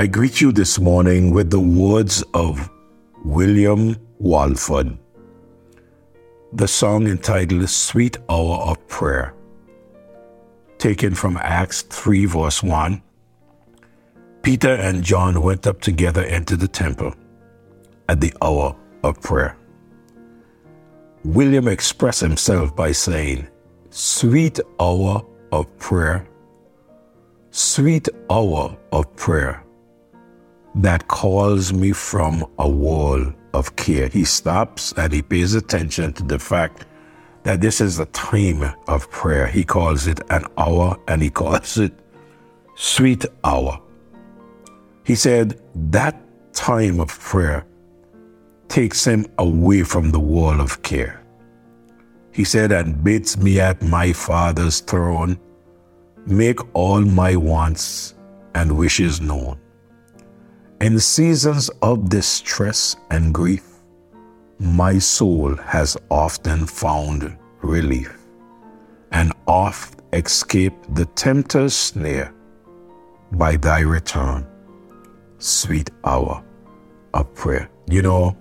I greet you this morning with the words of William Walford. The song entitled Sweet Hour of Prayer, taken from Acts 3, verse 1. Peter and John went up together into the temple at the hour of prayer. William expressed himself by saying, Sweet hour of prayer, sweet hour of prayer that calls me from a wall of care. He stops and he pays attention to the fact that this is a time of prayer. He calls it an hour and he calls it sweet hour. He said that time of prayer takes him away from the wall of care. He said, and bids me at my Father's throne make all my wants and wishes known. In seasons of distress and grief, my soul has often found relief and oft escaped the tempter's snare by thy return, sweet hour of prayer. You know,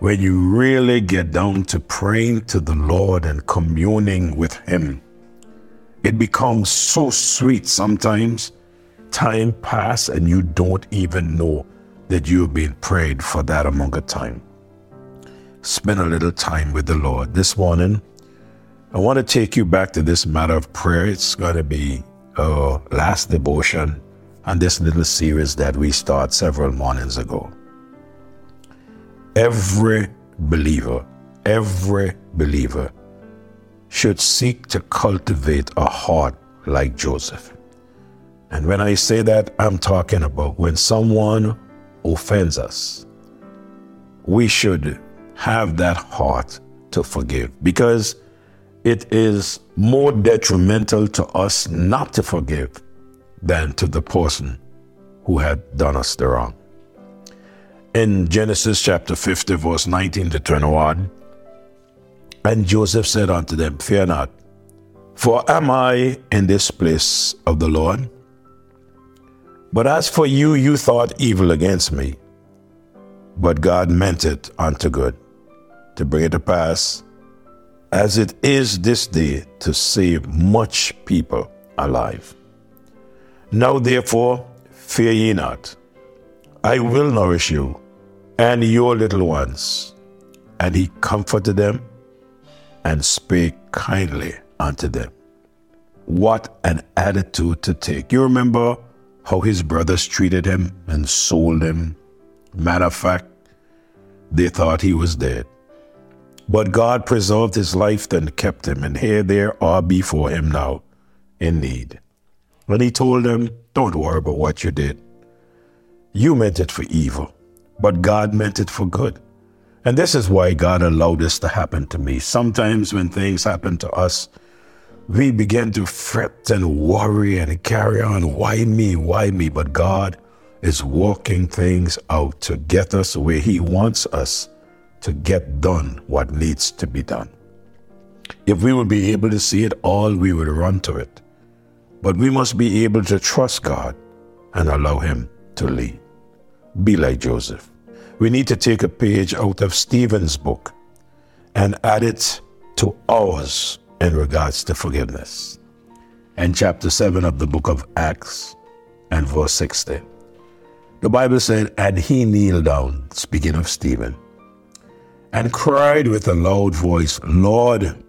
when you really get down to praying to the Lord and communing with Him, it becomes so sweet sometimes. Time pass and you don't even know that you've been prayed for that amount of time. Spend a little time with the Lord. This morning, I want to take you back to this matter of prayer. It's going to be our last devotion on this little series that we started several mornings ago. Every believer, every believer should seek to cultivate a heart like Joseph. And when I say that, I'm talking about when someone offends us, we should have that heart to forgive because it is more detrimental to us not to forgive than to the person who had done us the wrong in Genesis chapter 50, verse 19 to 21. And Joseph said unto them, Fear not, for am I in this place of the Lord? But as for you, you thought evil against me, but God meant it unto good, to bring it to pass, as it is this day, to save much people alive. Now therefore, fear ye not. I will nourish you and your little ones. And he comforted them and spake kindly unto them. What an attitude to take. You remember how his brothers treated him and sold him? Matter of fact, they thought he was dead. But God preserved his life and kept him, and here they are before him now in need. When he told them, Don't worry about what you did. You meant it for evil, but God meant it for good. And this is why God allowed this to happen to me. Sometimes when things happen to us, we begin to fret and worry and carry on. Why me? Why me? But God is working things out to get us where He wants us to get done what needs to be done. If we would be able to see it all, we would run to it. But we must be able to trust God and allow Him to lead. Be like Joseph we need to take a page out of Stephen's book and add it to ours in regards to forgiveness. And chapter 7 of the book of Acts and verse 60. The Bible said, And he kneeled down, speaking of Stephen, and cried with a loud voice, Lord,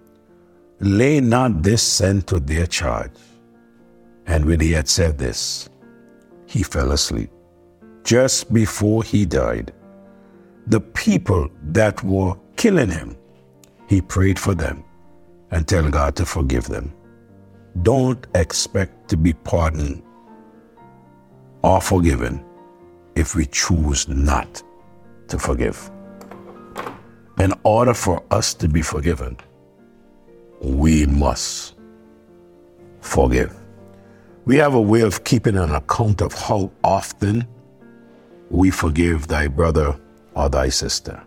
lay not this sin to their charge. And when he had said this, he fell asleep. Just before he died, the people that were killing him, he prayed for them and tell God to forgive them. Don't expect to be pardoned or forgiven if we choose not to forgive. In order for us to be forgiven, we must forgive. We have a way of keeping an account of how often we forgive thy brother or thy sister.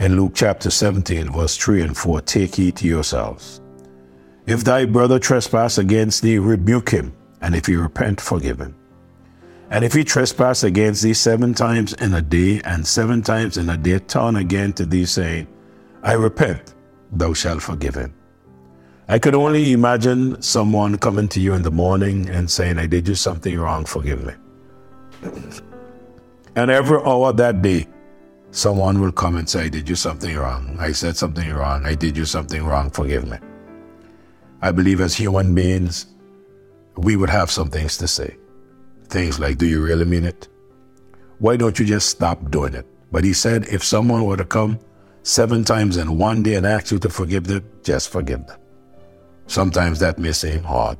In Luke chapter 17, verse 3 and 4, take heed to yourselves. If thy brother trespass against thee, rebuke him, and if he repent, forgive him. And if he trespass against thee seven times in a day, and seven times in a day turn again to thee, saying, I repent, thou shalt forgive him. I could only imagine someone coming to you in the morning and saying, I did you something wrong, forgive me. And every hour that day, someone will come and say, I did you something wrong. I said something wrong. I did you something wrong, forgive me. I believe as human beings, we would have some things to say. Things like, Do you really mean it? Why don't you just stop doing it? But he said, If someone were to come seven times in one day and ask you to forgive them, just forgive them. Sometimes that may seem hard,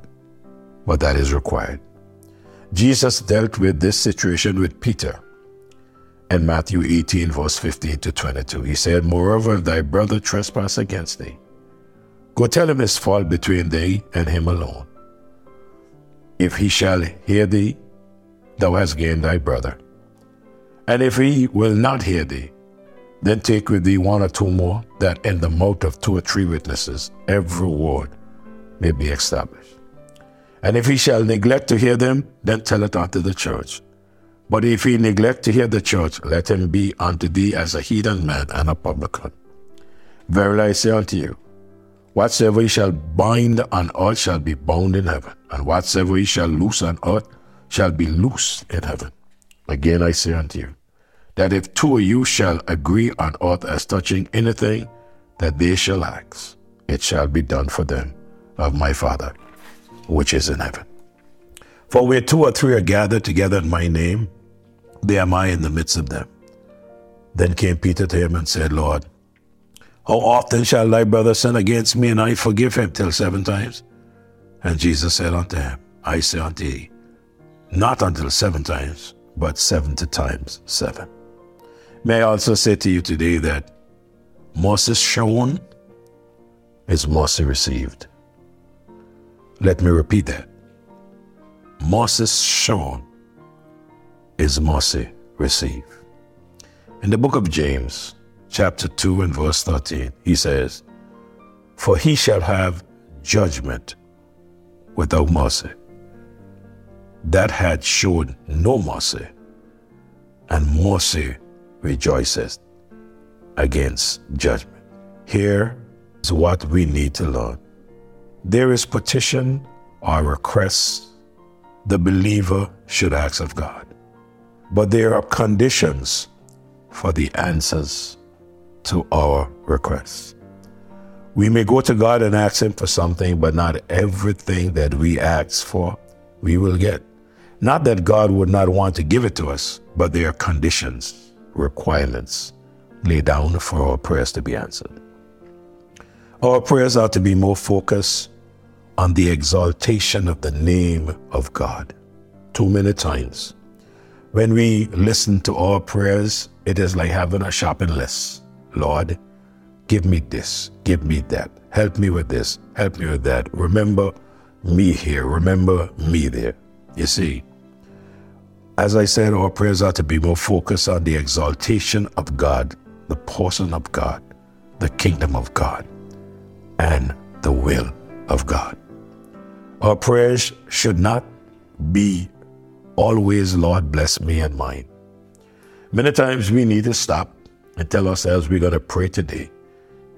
but that is required. Jesus dealt with this situation with Peter in Matthew 18, verse 15 to 22. He said, Moreover, if thy brother trespass against thee, go tell him his fault between thee and him alone. If he shall hear thee, thou hast gained thy brother. And if he will not hear thee, then take with thee one or two more, that in the mouth of two or three witnesses every word may be established. And if he shall neglect to hear them, then tell it unto the church. But if he neglect to hear the church, let him be unto thee as a heathen man and a publican. Verily I say unto you, whatsoever he shall bind on earth shall be bound in heaven, and whatsoever he shall loose on earth shall be loose in heaven. Again I say unto you, that if two of you shall agree on earth as touching anything that they shall ask, it shall be done for them of my Father, which is in heaven. For where two or three are gathered together in my name, there am I in the midst of them. Then came Peter to him and said, Lord, how often shall thy brother sin against me and I forgive him till seven times? And Jesus said unto him, I say unto thee, not until seven times, but seventy times seven. May I also say to you today that mercy shown is mercy received. Let me repeat that. Mercy shown is mercy receive. In the book of James, chapter 2 and verse 13, he says, For he shall have judgment without mercy. That had showed no mercy, and mercy rejoices against judgment. Here is what we need to learn. There is petition or request the believer should ask of God. But there are conditions for the answers to our requests. We may go to God and ask Him for something, but not everything that we ask for we will get. Not that God would not want to give it to us, but there are conditions, requirements laid down for our prayers to be answered. Our prayers are to be more focused on the exaltation of the name of God. Too many times, when we listen to our prayers, it is like having a shopping list. Lord, give me this, give me that, help me with this, help me with that. Remember me here, remember me there. You see, as I said, our prayers are to be more focused on the exaltation of God, the person of God, the kingdom of God and the will of God. Our prayers should not be always, Lord, bless me and mine. Many times we need to stop and tell ourselves we're going to pray today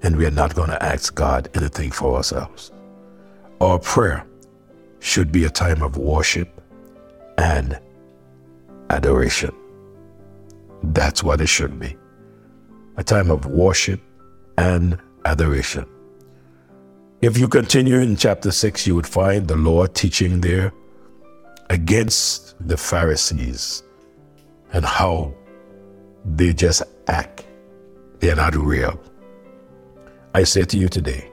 and we are not going to ask God anything for ourselves. Our prayer should be a time of worship and adoration. That's what it should be a time of worship and adoration. If you continue in chapter 6, you would find the Lord teaching there against the Pharisees and how they just act. They're not real. I say to you today,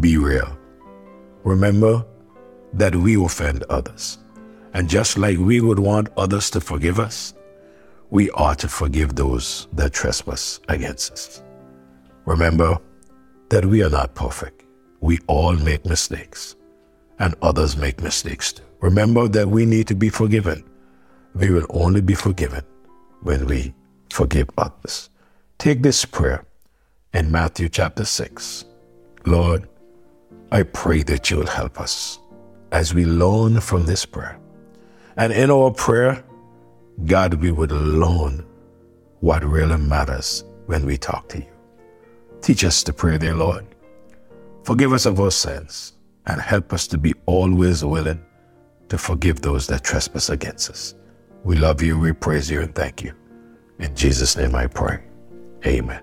be real. Remember that we offend others. And just like we would want others to forgive us, we ought to forgive those that trespass against us. Remember that we are not perfect. We all make mistakes, and others make mistakes. Remember that we need to be forgiven. We will only be forgiven when we forgive others. Take this prayer in Matthew chapter 6. Lord, I pray that you will help us as we learn from this prayer And in our prayer, God, we would learn what really matters when we talk to you. Teach us to pray, dear Lord. Forgive us of our sins and help us to be always willing to forgive those that trespass against us. We love you, we praise you, and thank you. In Jesus' name I pray. Amen.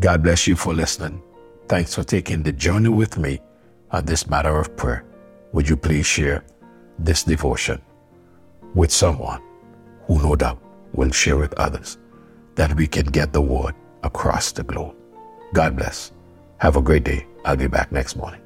God bless you for listening. Thanks for taking the journey with me on this matter of prayer. Would you please share this devotion with someone who no doubt will share with others that we can get the word across the globe. God bless. Have a great day. I'll be back next morning.